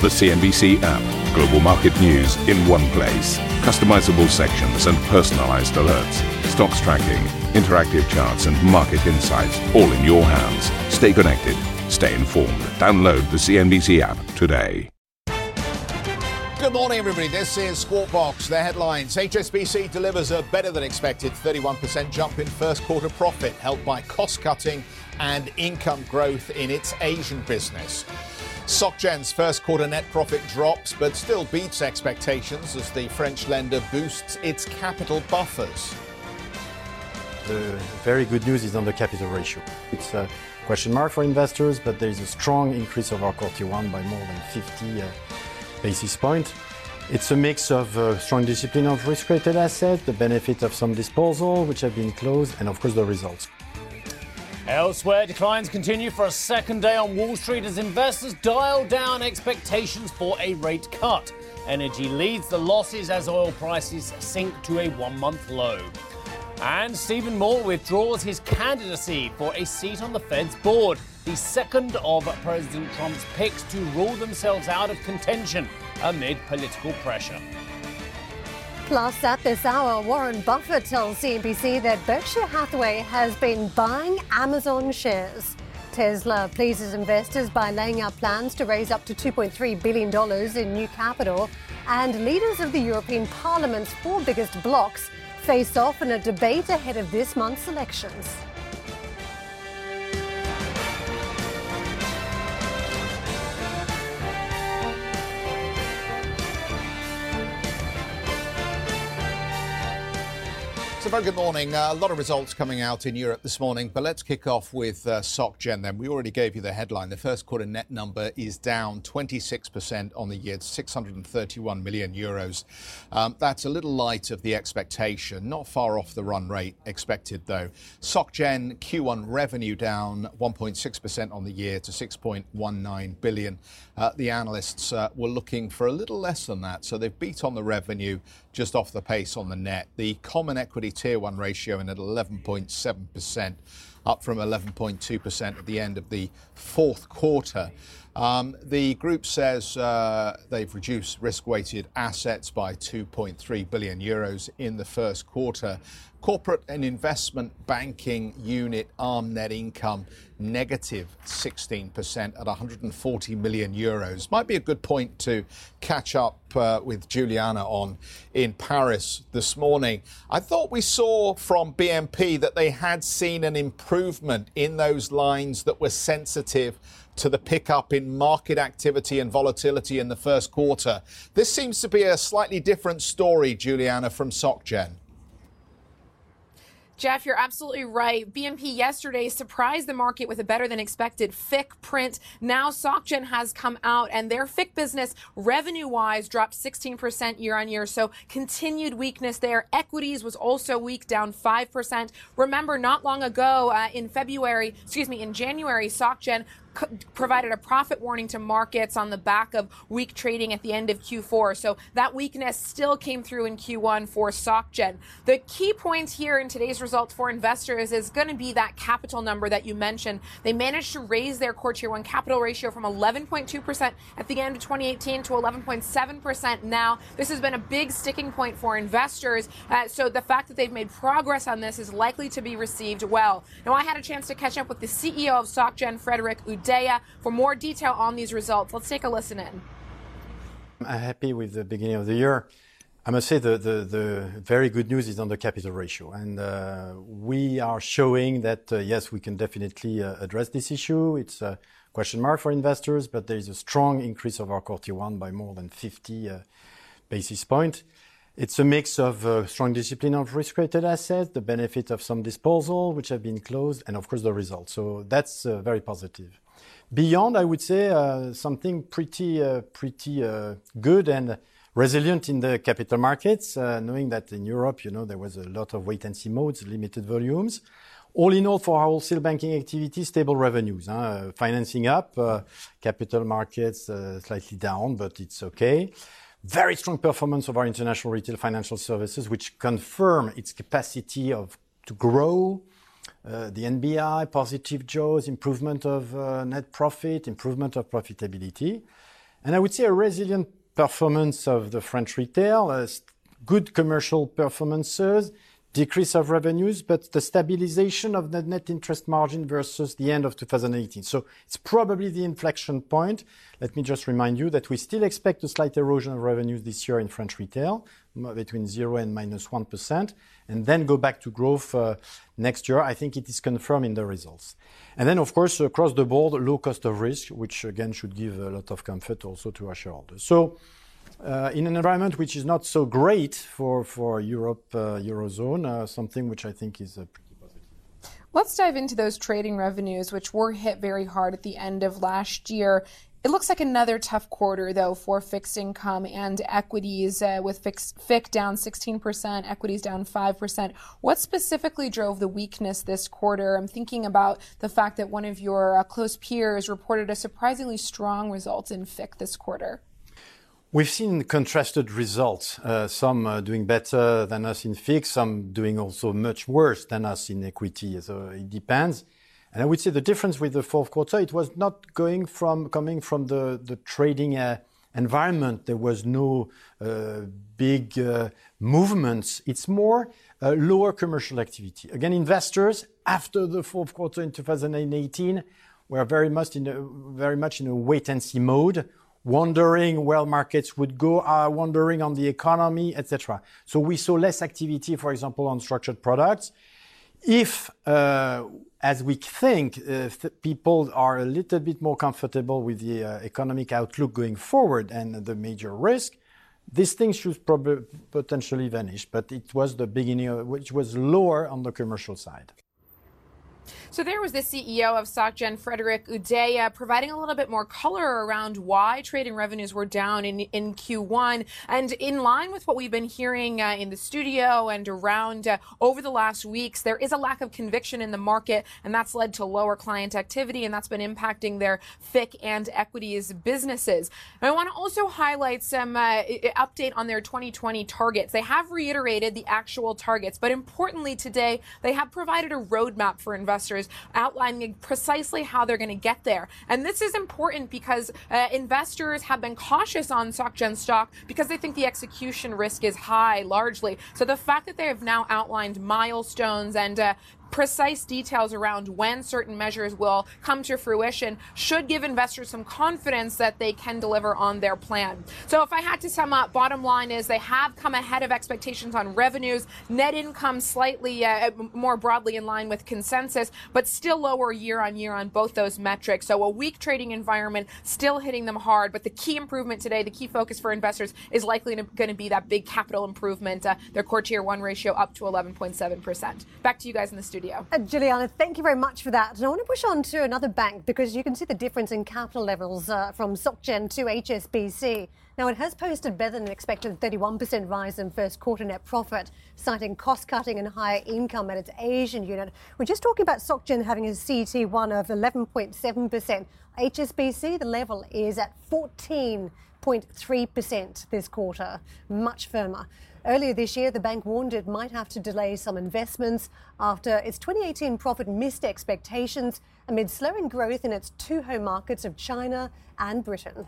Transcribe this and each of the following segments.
The CNBC app. Global market news in one place. Customizable sections and personalized alerts. Stocks tracking, interactive charts, and market insights all in your hands. Stay connected. Stay informed. Download the CNBC app today. Good morning, everybody. This is Squawk Box. The headlines HSBC delivers a better than expected 31% jump in first quarter profit, helped by cost cutting and income growth in its Asian business. SocGen's first quarter net profit drops but still beats expectations as the French lender boosts its capital buffers. The very good news is on the capital ratio. It's a question mark for investors, but there is a strong increase of our Core Tier 1 by more than 50 uh, basis points. It's a mix of uh, strong discipline of risk-rated assets, the benefit of some disposal which have been closed, and of course the results. Elsewhere, declines continue for a second day on Wall Street as investors dial down expectations for a rate cut. Energy leads the losses as oil prices sink to a one month low. And Stephen Moore withdraws his candidacy for a seat on the Fed's board, the second of President Trump's picks to rule themselves out of contention amid political pressure. Plus, at this hour, Warren Buffett tells CNBC that Berkshire Hathaway has been buying Amazon shares. Tesla pleases investors by laying out plans to raise up to $2.3 billion in new capital. And leaders of the European Parliament's four biggest blocs face off in a debate ahead of this month's elections. So, very good morning. Uh, a lot of results coming out in Europe this morning, but let's kick off with uh, SocGen then. We already gave you the headline. The first quarter net number is down 26% on the year 631 million euros. Um, that's a little light of the expectation, not far off the run rate expected though. SocGen Q1 revenue down 1.6% on the year to 6.19 billion. Uh, the analysts uh, were looking for a little less than that, so they've beat on the revenue just off the pace on the net. The common equity tier one ratio in at 11.7%, up from 11.2% at the end of the fourth quarter. Um, the group says uh, they've reduced risk-weighted assets by 2.3 billion euros in the first quarter. Corporate and investment banking unit arm net income negative 16% at 140 million euros. Might be a good point to catch up uh, with Juliana on in Paris this morning. I thought we saw from BNP that they had seen an improvement in those lines that were sensitive to the pickup in market activity and volatility in the first quarter. This seems to be a slightly different story, Juliana, from SocGen. Jeff, you're absolutely right. BNP yesterday surprised the market with a better than expected FIC print. Now SocGen has come out and their FIC business revenue wise dropped 16% year on year. So continued weakness there. Equities was also weak, down 5%. Remember, not long ago uh, in February, excuse me, in January, SocGen provided a profit warning to markets on the back of weak trading at the end of Q4. So that weakness still came through in Q1 for SocGen. The key point here in today's results for investors is going to be that capital number that you mentioned. They managed to raise their core tier one capital ratio from 11.2% at the end of 2018 to 11.7% now. This has been a big sticking point for investors. Uh, so the fact that they've made progress on this is likely to be received well. Now, I had a chance to catch up with the CEO of SocGen, Frederic For more detail on these results. Let's take a listen in. I'm happy with the beginning of the year. I must say the, the, the very good news is on the capital ratio. And uh, we are showing that, uh, yes, we can definitely uh, address this issue. It's a question mark for investors, but there is a strong increase of our Core Tier 1 by more than 50 uh, basis points. It's a mix of uh, strong discipline of risk-rated assets, the benefit of some disposal, which have been closed, and of course, the results. So that's uh, very positive. Beyond, I would say, uh, something pretty uh, pretty uh, good and resilient in the capital markets, uh, knowing that in Europe, you know, there was a lot of wait-and-see modes, limited volumes. All in all, for our wholesale banking activity, stable revenues. Financing up, capital markets slightly down, but it's okay. Very strong performance of our international retail financial services, which confirm its capacity of to grow. Uh, the NBI, positive jaws, improvement of uh, net profit, improvement of profitability. And I would say a resilient performance of the French retail, uh, good commercial performances, decrease of revenues, but the stabilization of the net interest margin versus the end of 2018. So it's probably the inflection point. Let me just remind you that we still expect a slight erosion of revenues this year in French retail, between 0 and minus 1, and then go back to growth uh, next year. I think it is confirmed in the results. And then, of course, across the board, low cost of risk, which again should give a lot of comfort also to our shareholders. Uh, in an environment which is not so great for, for Europe, uh, Eurozone, uh, something which I think is pretty positive. Let's dive into those trading revenues, which were hit very hard at the end of last year. It looks like another tough quarter, though, for fixed income and equities, uh, with fix, FIC down 16%, equities down 5%. What specifically drove the weakness this quarter? I'm thinking about the fact that one of your uh, close peers reported a surprisingly strong result in FIC this quarter. We've seen contrasted results, uh, some uh, doing better than us in FIC, some doing also much worse than us in equity. So it depends. And I would say the difference with the fourth quarter, it was not coming from the, trading uh, environment. There was no big movements. It's more lower commercial activity. Again, investors after the fourth quarter in 2018 were very much in a, very much in a wait and see mode wondering where markets would go, uh, wondering on the economy, etc. So we saw less activity, for example, on structured products. If, uh, as we think, uh, people are a little bit more comfortable with the economic outlook going forward and the major risk, these things should probably potentially vanish. But it was the beginning, of, which was lower on the commercial side. So there was the CEO of SocGen, Frédéric Oudéa, providing a little bit more color around why trading revenues were down in, in Q1. And in line with what we've been hearing uh, in the studio and around uh, over the last weeks, there is a lack of conviction in the market, and that's led to lower client activity, and that's been impacting their FIC and equities businesses. And I want to also highlight some uh, update on their 2020 targets. They have reiterated the actual targets, but importantly today, they have provided a roadmap for investors investors, outlining precisely how they're going to get there. And this is important because uh, investors have been cautious on SocGen stock because they think the execution risk is high largely. So the fact that they have now outlined milestones and uh, precise details around when certain measures will come to fruition should give investors some confidence that they can deliver on their plan. So if I had to sum up, bottom line is they have come ahead of expectations on revenues, net income slightly uh, more broadly in line with consensus, but still lower year on year on both those metrics. So a weak trading environment still hitting them hard, but the key improvement today, the key focus for investors is likely going to be that big capital improvement, uh, their core tier one ratio up to 11.7%. Back to you guys in the studio studio. Uh, Juliana, thank you very much for that. And I want to push on to another bank because you can see the difference in capital levels uh, from SocGen to HSBC. Now, it has posted better than expected 31% rise in first quarter net profit, citing cost cutting and higher income at its Asian unit. We're just talking about SocGen having a CET1 of 11.7%. HSBC, the level is at 14.3% this quarter, much firmer. Earlier this year, the bank warned it might have to delay some investments after its 2018 profit missed expectations amid slowing growth in its two home markets of China and Britain.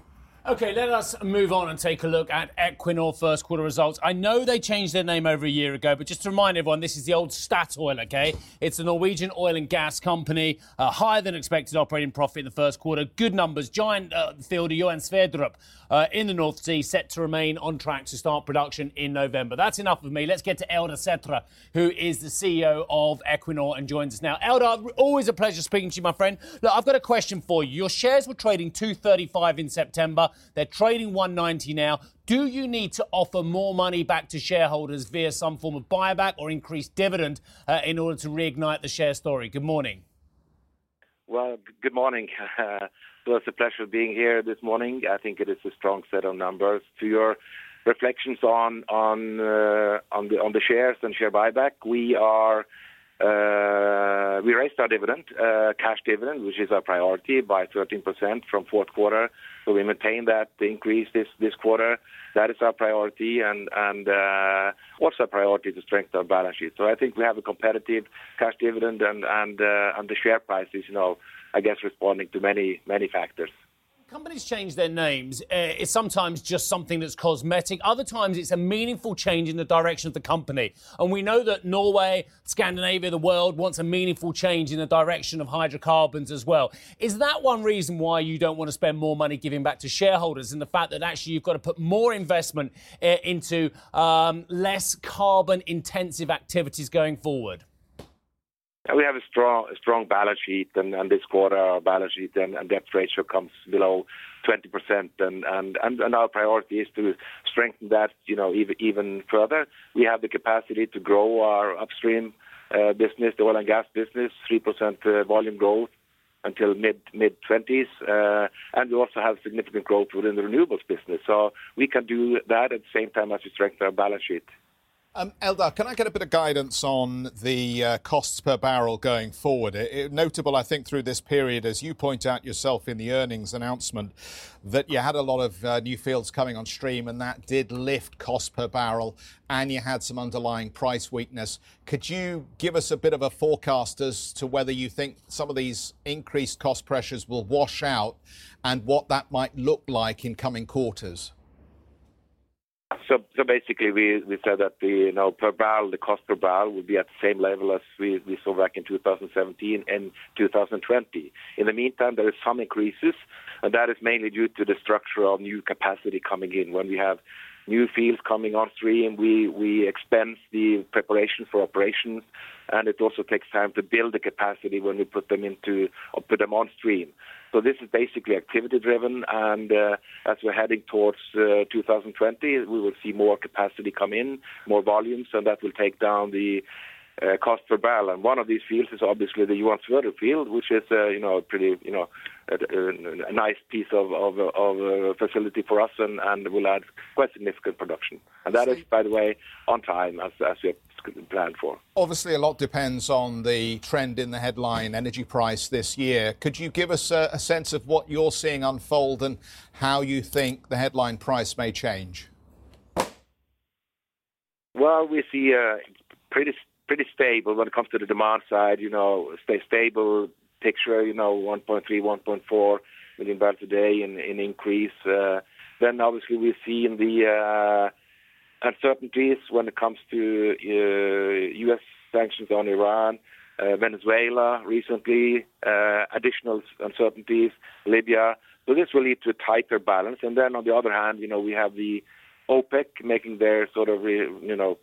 Okay, let us move on and take a look at Equinor first quarter results. I know they changed their name over a year ago, but just to remind everyone, this is the old Statoil, okay? It's a Norwegian oil and gas company, uh, higher than expected operating profit in the first quarter, good numbers, giant uh, field of Johan Sverdrup uh, in the North Sea, set to remain on track to start production in November. That's enough of me. Let's get to Eldar Sætre, who is the CEO of Equinor and joins us now. Eldar, always a pleasure speaking to you, my friend. Look, I've got a question for you. Your shares were trading 235 in September. They're trading 190 now. Do you need to offer more money back to shareholders via some form of buyback or increased dividend uh, in order to reignite the share story? Good morning. Well, good morning. so it's a pleasure being here this morning. I think it is a strong set of numbers. To your reflections on on uh, on the on the shares and share buyback, we are uh, we raised our dividend, uh, cash dividend, which is our priority, by 13% from fourth quarter. So we maintain that increase this this quarter. That is our priority, and and uh, what's our priority to strengthen our balance sheet. So I think we have a competitive cash dividend, and and uh, and the share price is, you know, I guess responding to many many factors. Companies change their names, uh, it's sometimes just something that's cosmetic. Other times it's a meaningful change in the direction of the company. And we know that Norway, Scandinavia, the world wants a meaningful change in the direction of hydrocarbons as well. Is that one reason why you don't want to spend more money giving back to shareholders? And the fact that actually you've got to put more investment uh, into um, less carbon intensive activities going forward? We have a strong, strong balance sheet, and, this quarter our balance sheet and, debt ratio comes below 20%, and, our priority is to strengthen that, you know, even, even further. We have the capacity to grow our upstream uh, business, the oil and gas business, 3% uh, volume growth until mid mid 20s, uh, and we also have significant growth within the renewables business. So we can do that at the same time as we strengthen our balance sheet. Um, Eldar, can I get a bit of guidance on the uh, costs per barrel going forward? It, it, notable, I think, through this period, as you point out yourself in the earnings announcement, that you had a lot of uh, new fields coming on stream, and that did lift cost per barrel, and you had some underlying price weakness. Could you give us a bit of a forecast as to whether you think some of these increased cost pressures will wash out, and what that might look like in coming quarters? So, so basically, we, we said that the you know per barrel, the cost per barrel would be at the same level as we, we saw back in 2017 and 2020. In the meantime, there is some increases, and that is mainly due to the structure of new capacity coming in. When we have new fields coming on stream, we we expense the preparation for operations, and it also takes time to build the capacity when we put them into or put them on stream. So this is basically activity driven, and uh, as we're heading towards uh, 2020, we will see more capacity come in, more volumes, and that will take down the uh, cost per barrel. And one of these fields is obviously the Johan Sverdrup field, which is uh, you know a pretty you know a, a, nice piece of of, of a facility for us, and, and will add quite significant production. And that is, by the way, on time as as we planned for. Obviously, a lot depends on the trend in the headline energy price this year. Could you give us a, a sense of what you're seeing unfold and how you think the headline price may change? Well, we see a pretty pretty stable when it comes to the demand side. You know, stay stable picture. You know, 1.3, 1.4 million barrels a day in, in increase. Uh, then obviously we see in the uh, uncertainties when it comes to uh, U.S. sanctions on Iran, uh, Venezuela recently, uh, additional uncertainties, Libya. So this will lead to a tighter balance. And then on the other hand, you know, we have the OPEC making their sort of, you know,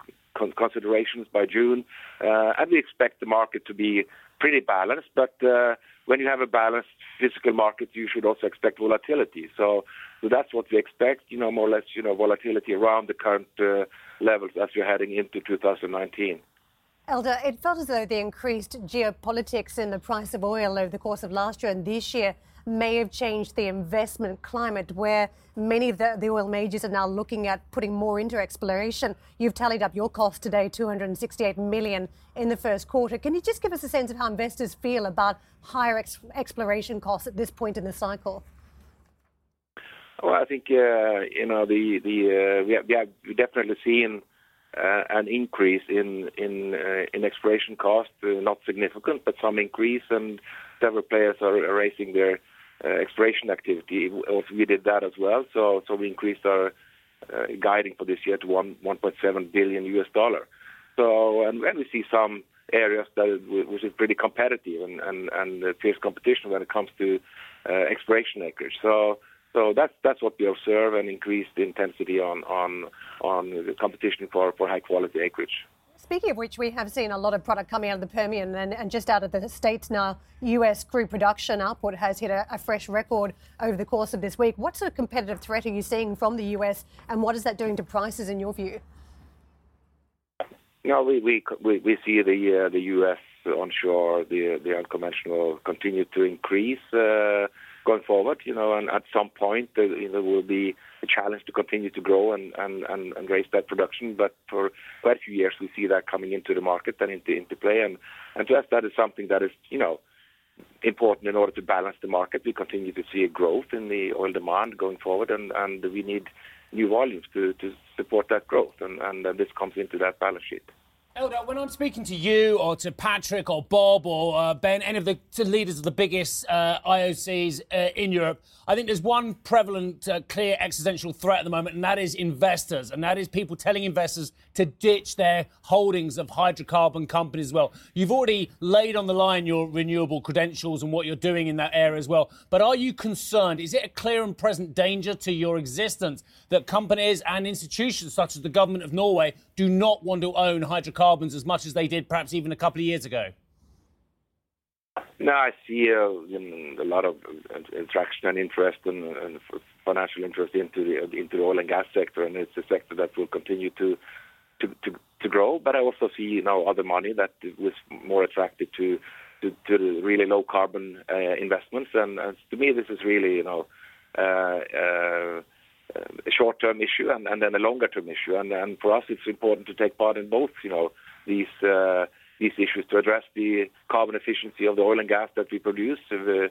considerations by June, uh, and we expect the market to be pretty balanced. But uh, when you have a balanced physical market, you should also expect volatility. So that's what we expect, you know, more or less, you know, volatility around the current uh, levels as we're heading into 2019. Eldar, it felt as though the increased geopolitics in the price of oil over the course of last year and this year may have changed the investment climate where many of the, the, oil majors are now looking at putting more into exploration. You've tallied up your cost today, 268 million in the first quarter. Can you just give us a sense of how investors feel about higher ex- exploration costs at this point in the cycle? Well, I think uh, you know the the uh, we have, we have definitely seen uh, an increase in in uh, in exploration costs, uh, not significant, but some increase, and several players are raising their Uh, exploration activity, we did that as well. So we increased our uh, guiding for this year to one 1.7 billion US dollar. So and, we see some areas that which is pretty competitive and fierce competition when it comes to uh, exploration acreage. So so that's that's what we observe an increased intensity on on on the competition for, for high quality acreage. Speaking of which, we have seen a lot of product coming out of the Permian and, and just out of the States now. US crude production output has hit a, a, fresh record over the course of this week. What sort of competitive threat are you seeing from the US and what is that doing to prices in your view? No, we, we, we, see the, uh, the US onshore, the, the unconventional continue to increase. Uh, going forward. You know, and at some point there, you know, will be a challenge to continue to grow and, and, and, and raise that production. But for quite a few years, we see that coming into the market and into into play. And and to us, that is something that is you know important in order to balance the market. We continue to see a growth in the oil demand going forward, and, and we need new volumes to, to support that growth, and, and this comes into that balance sheet. Eldar, when I'm speaking to you or to Patrick or Bob or uh, Ben, any of the leaders of the biggest uh, IOCs uh, in Europe, I think there's one prevalent, uh, clear existential threat at the moment, and that is investors. And that is people telling investors to ditch their holdings of hydrocarbon companies as well. You've already laid on the line your renewable credentials and what you're doing in that area as well. But are you concerned? Is it a clear and present danger to your existence that companies and institutions such as the government of Norway do not want to own hydrocarbons as much as they did perhaps even a couple of years ago? No, I see uh, a lot of attraction and interest and, and, financial interest into the into the oil and gas sector, and it's a sector that will continue to to, to, to grow. But I also see you know other money that was more attracted to to, to really low carbon uh, investments, and, and, to me this is really you know. Uh, uh a short-term issue and, and then a longer-term issue. And, and for us, it's important to take part in both, you know, these uh, these issues to address the carbon efficiency of the oil and gas that we produce, uh,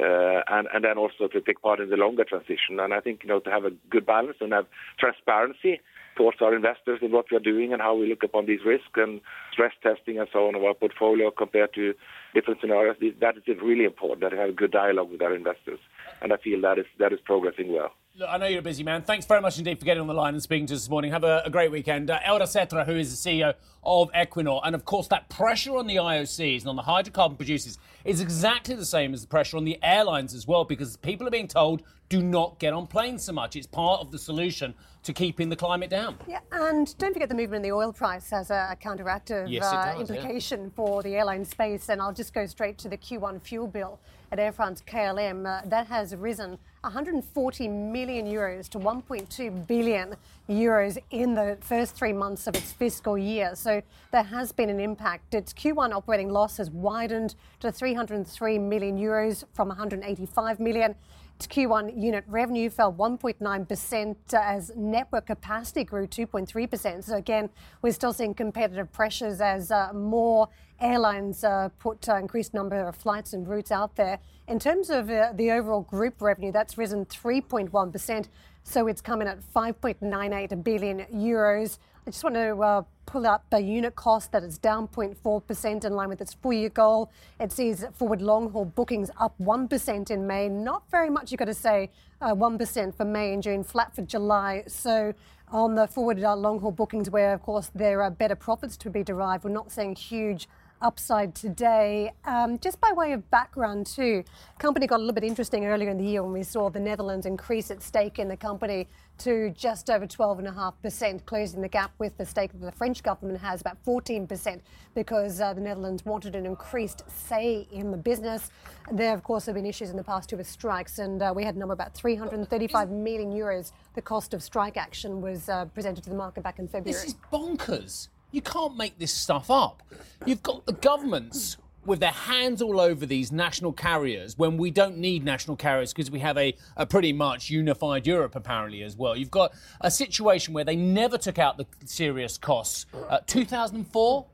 uh, and and then also to take part in the longer transition. And I think you know to have a good balance and have transparency towards our investors in what we are doing and how we look upon these risks and stress testing and so on of our portfolio compared to different scenarios. That is really important that we have a good dialogue with our investors, and I feel that is that is progressing well. Look, I know you're a busy man. Thanks very much indeed for getting on the line and speaking to us this morning. Have a, a great weekend. Uh, Eldar Sætre, who is the CEO of Equinor, and of course that pressure on the IOCs and on the hydrocarbon producers is exactly the same as the pressure on the airlines as well, because people are being told do not get on planes so much. It's part of the solution to keeping the climate down. Yeah, and don't forget the movement in the oil price has a counteractive yes, uh, does, implication yeah. for the airline space. And I'll just go straight to the Q1 fuel bill at Air France KLM. Uh, that has risen 140 million euros to 1.2 billion euros in the first three months of its fiscal year. So there has been an impact. Its Q1 operating loss has widened to 303 million euros from 185 million. Its Q1 unit revenue fell 1.9% as network capacity grew 2.3%. So again, we're still seeing competitive pressures as uh, more airlines uh, put uh, increased number of flights and routes out there. In terms of uh, the overall group revenue, that's risen 3.1%. So it's coming at 5.98 billion euros. I just want to uh, pull up the unit cost that is down 0.4% in line with its full year goal. It sees forward long haul bookings up 1% in May. Not very much, you've got to say, uh, 1% for May and June, flat for July. So on the forward uh, long haul bookings, where of course there are better profits to be derived, we're not seeing huge upside today. Um, just by way of background, too, company got a little bit interesting earlier in the year when we saw the Netherlands increase its stake in the company to just over 12.5%, closing the gap with the stake that the French government has, about 14%, because uh, the Netherlands wanted an increased say in the business. There, of course, have been issues in the past too with strikes, and uh, we had a number about 335 million euros. The cost of strike action was uh, presented to the market back in February. This is bonkers. You can't make this stuff up. You've got the governments with their hands all over these national carriers when we don't need national carriers because we have a, a, pretty much unified Europe apparently as well. You've got a situation where they never took out the serious costs. Uh, 2004,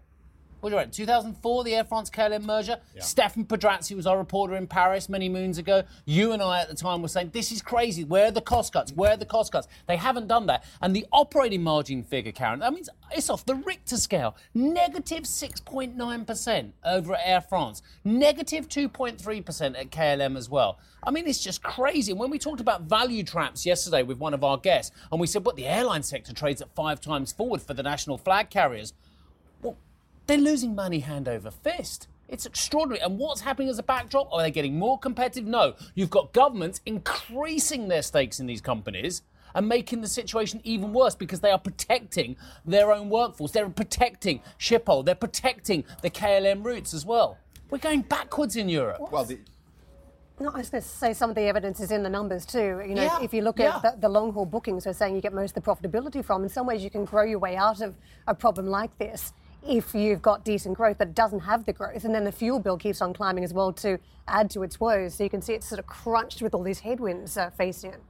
what you 2004, the Air France KLM merger. Yeah. Stefan Pedrazzi was our reporter in Paris many moons ago. You and I at the time were saying, this is crazy. Where are the cost cuts? Where are the cost cuts? They haven't done that. And the operating margin figure, Karen, that means it's off the Richter scale. Negative 6.9% over at Air France. Negative 2.3% at KLM as well. I mean, it's just crazy. And when we talked about value traps yesterday with one of our guests, and we said, what, the airline sector trades at five times forward for the national flag carriers. They're losing money hand over fist. It's extraordinary. And what's happening as a backdrop? Are they getting more competitive? No. You've got governments increasing their stakes in these companies and making the situation even worse because they are protecting their own workforce. They're protecting Schiphol. They're protecting the KLM routes as well. We're going backwards in Europe. Well, the- no, I was going to say some of the evidence is in the numbers too. You know, yeah, if you look at the, the, long haul bookings, we're saying you get most of the profitability from. In some ways, you can grow your way out of a problem like this if you've got decent growth, but it doesn't have the growth. And then the fuel bill keeps on climbing as well to add to its woes. So you can see it's sort of crunched with all these headwinds uh, facing it.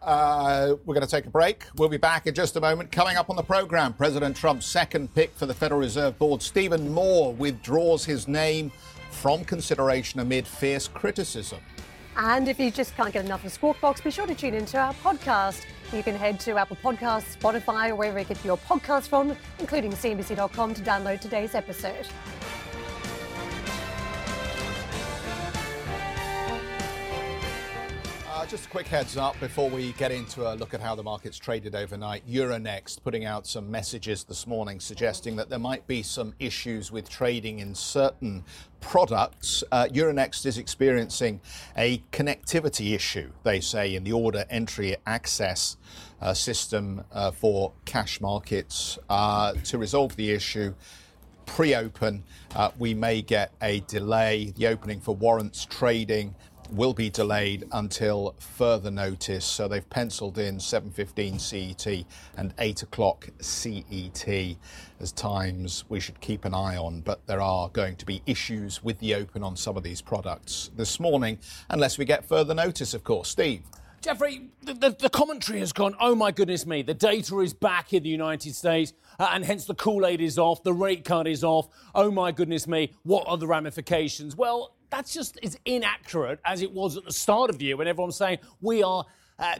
Uh, we're going to take a break. We'll be back in just a moment. Coming up on the program, President Trump's second pick for the Federal Reserve Board, Stephen Moore, withdraws his name from consideration amid fierce criticism. And if you just can't get enough of Squawk Box, be sure to tune into our podcast. You can head to Apple Podcasts, Spotify, or wherever you get your podcasts from, including CNBC.com, to download today's episode. Just a quick heads up before we get into a look at how the market's traded overnight. Euronext putting out some messages this morning suggesting that there might be some issues with trading in certain products. Uh, Euronext is experiencing a connectivity issue, they say, in the order entry access uh, system uh, for cash markets. Uh, to resolve the issue, pre open, uh, we may get a delay. The opening for warrants trading will be delayed until further notice. So they've penciled in 7:15 CET and 8 o'clock CET as times we should keep an eye on. But there are going to be issues with the open on some of these products this morning, unless we get further notice, of course. Steve. Jeffrey, the, the, the, commentary has gone, oh my goodness me, the data is back in the United States, uh, and hence the Kool Aid is off, the rate cut is off. Oh my goodness me, what are the ramifications? Well, that's just as inaccurate as it was at the start of the year when everyone's saying we are. Uh,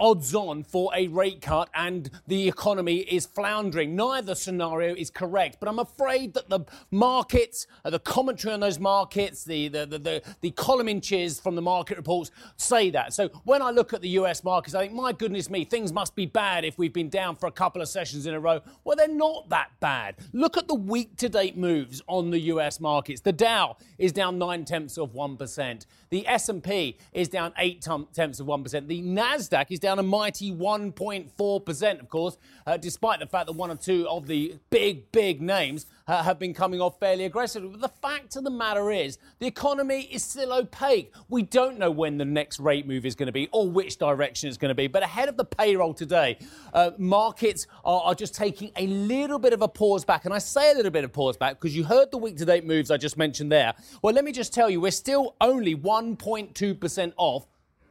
odds on for a rate cut and the economy is floundering. Neither scenario is correct, but I'm afraid that the markets, uh, the commentary on those markets, the, the, the, the, column inches from the market reports say that. So when I look at the US markets, I think, my goodness me, things must be bad if we've been down for a couple of sessions in a row. Well, they're not that bad. Look at the week to date moves on the US markets. The Dow is down nine tenths of 1%. The S&P is down eight tenths of 1%. The NASDAQ is down down a mighty 1.4%, of course, uh, despite the fact that one or two of the big, big names uh, have been coming off fairly aggressively. But the fact of the matter is, the economy is still opaque. We don't know when the next rate move is going to be or which direction it's going to be. But ahead of the payroll today, uh, markets are, are just taking a little bit of a pause back. And I say a little bit of pause back because you heard the week to date moves I just mentioned there. Well, let me just tell you, we're still only 1.2% off.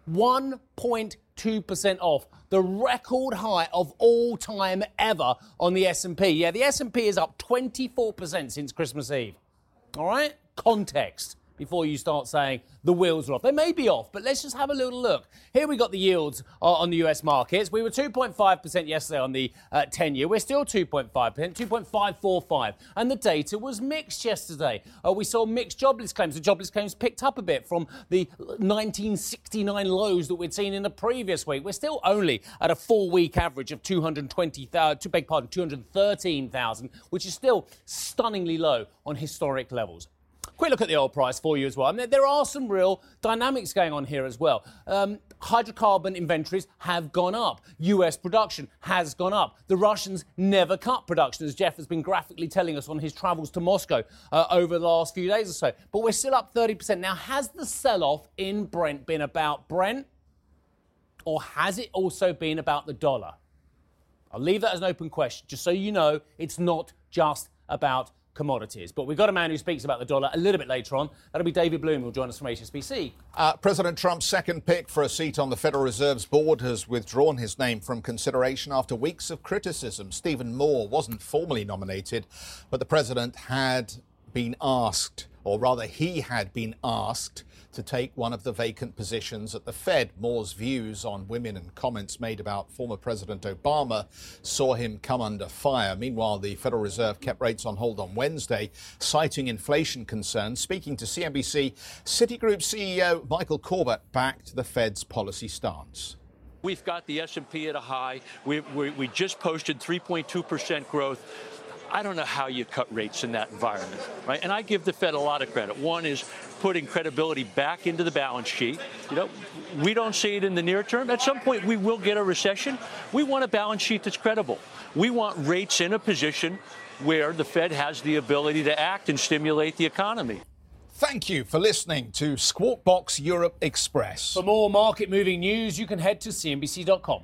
1.2 2% off, the record high of all time ever on the S&P. Yeah, the S&P is up 24% since Christmas Eve. All right? Context before you start saying the wheels are off. They may be off, but let's just have a little look. Here we got the yields uh, on the US markets. We were 2.5% yesterday on the uh, 10 year. We're still 2.5%, 2.545. And the data was mixed yesterday. Uh, we saw mixed jobless claims. The jobless claims picked up a bit from the 1969 lows that we'd seen in the previous week. We're still only at a four week average of 220,000, to beg pardon, 213,000, which is still stunningly low on historic levels. Quick look at the oil price for you as well. I mean, there are some real dynamics going on here as well. Um, hydrocarbon inventories have gone up. US production has gone up. The Russians never cut production, as Jeff has been graphically telling us on his travels to Moscow uh, over the last few days or so. But we're still up 30%. Now, has the sell off in Brent been about Brent? Or has it also been about the dollar? I'll leave that as an open question, just so you know it's not just about commodities. But we've got a man who speaks about the dollar a little bit later on. That'll be David Bloom, who'll join us from HSBC. Uh, President Trump's second pick for a seat on the Federal Reserve's board has withdrawn his name from consideration after weeks of criticism. Stephen Moore wasn't formally nominated, but the president had been asked, or rather, he had been asked to take one of the vacant positions at the Fed. Moore's views on women and comments made about former President Obama saw him come under fire. Meanwhile, the Federal Reserve kept rates on hold on Wednesday, citing inflation concerns. Speaking to CNBC, Citigroup CEO Michael Corbat backed the Fed's policy stance. We've got the S&P at a high. We, we, we just posted 3.2% growth. I don't know how you cut rates in that environment, right? And I give the Fed a lot of credit. One is putting credibility back into the balance sheet. You know, we don't see it in the near term. At some point, we will get a recession. We want a balance sheet that's credible. We want rates in a position where the Fed has the ability to act and stimulate the economy. Thank you for listening to Squawk Box Europe Express. For more market moving news, you can head to CNBC.com.